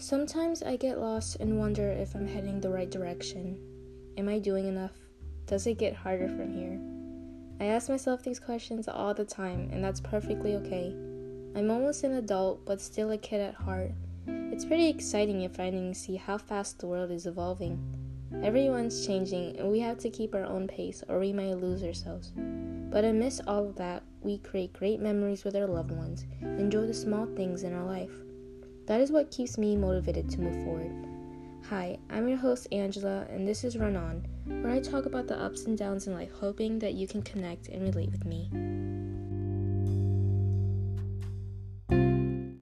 Sometimes I get lost and wonder if I'm heading the right direction. Am I doing enough? Does it get harder from here? I ask myself these questions all the time, and that's perfectly okay. I'm almost an adult, but still a kid at heart. It's pretty exciting and finding to see how fast the world is evolving. Everyone's changing, and we have to keep our own pace, or we might lose ourselves. But amidst all of that, we create great memories with our loved ones, enjoy the small things in our life. That is what keeps me motivated to move forward. Hi, I'm your host Angela, and this is Run On, where I talk about the ups and downs in life, hoping that you can connect and relate with me.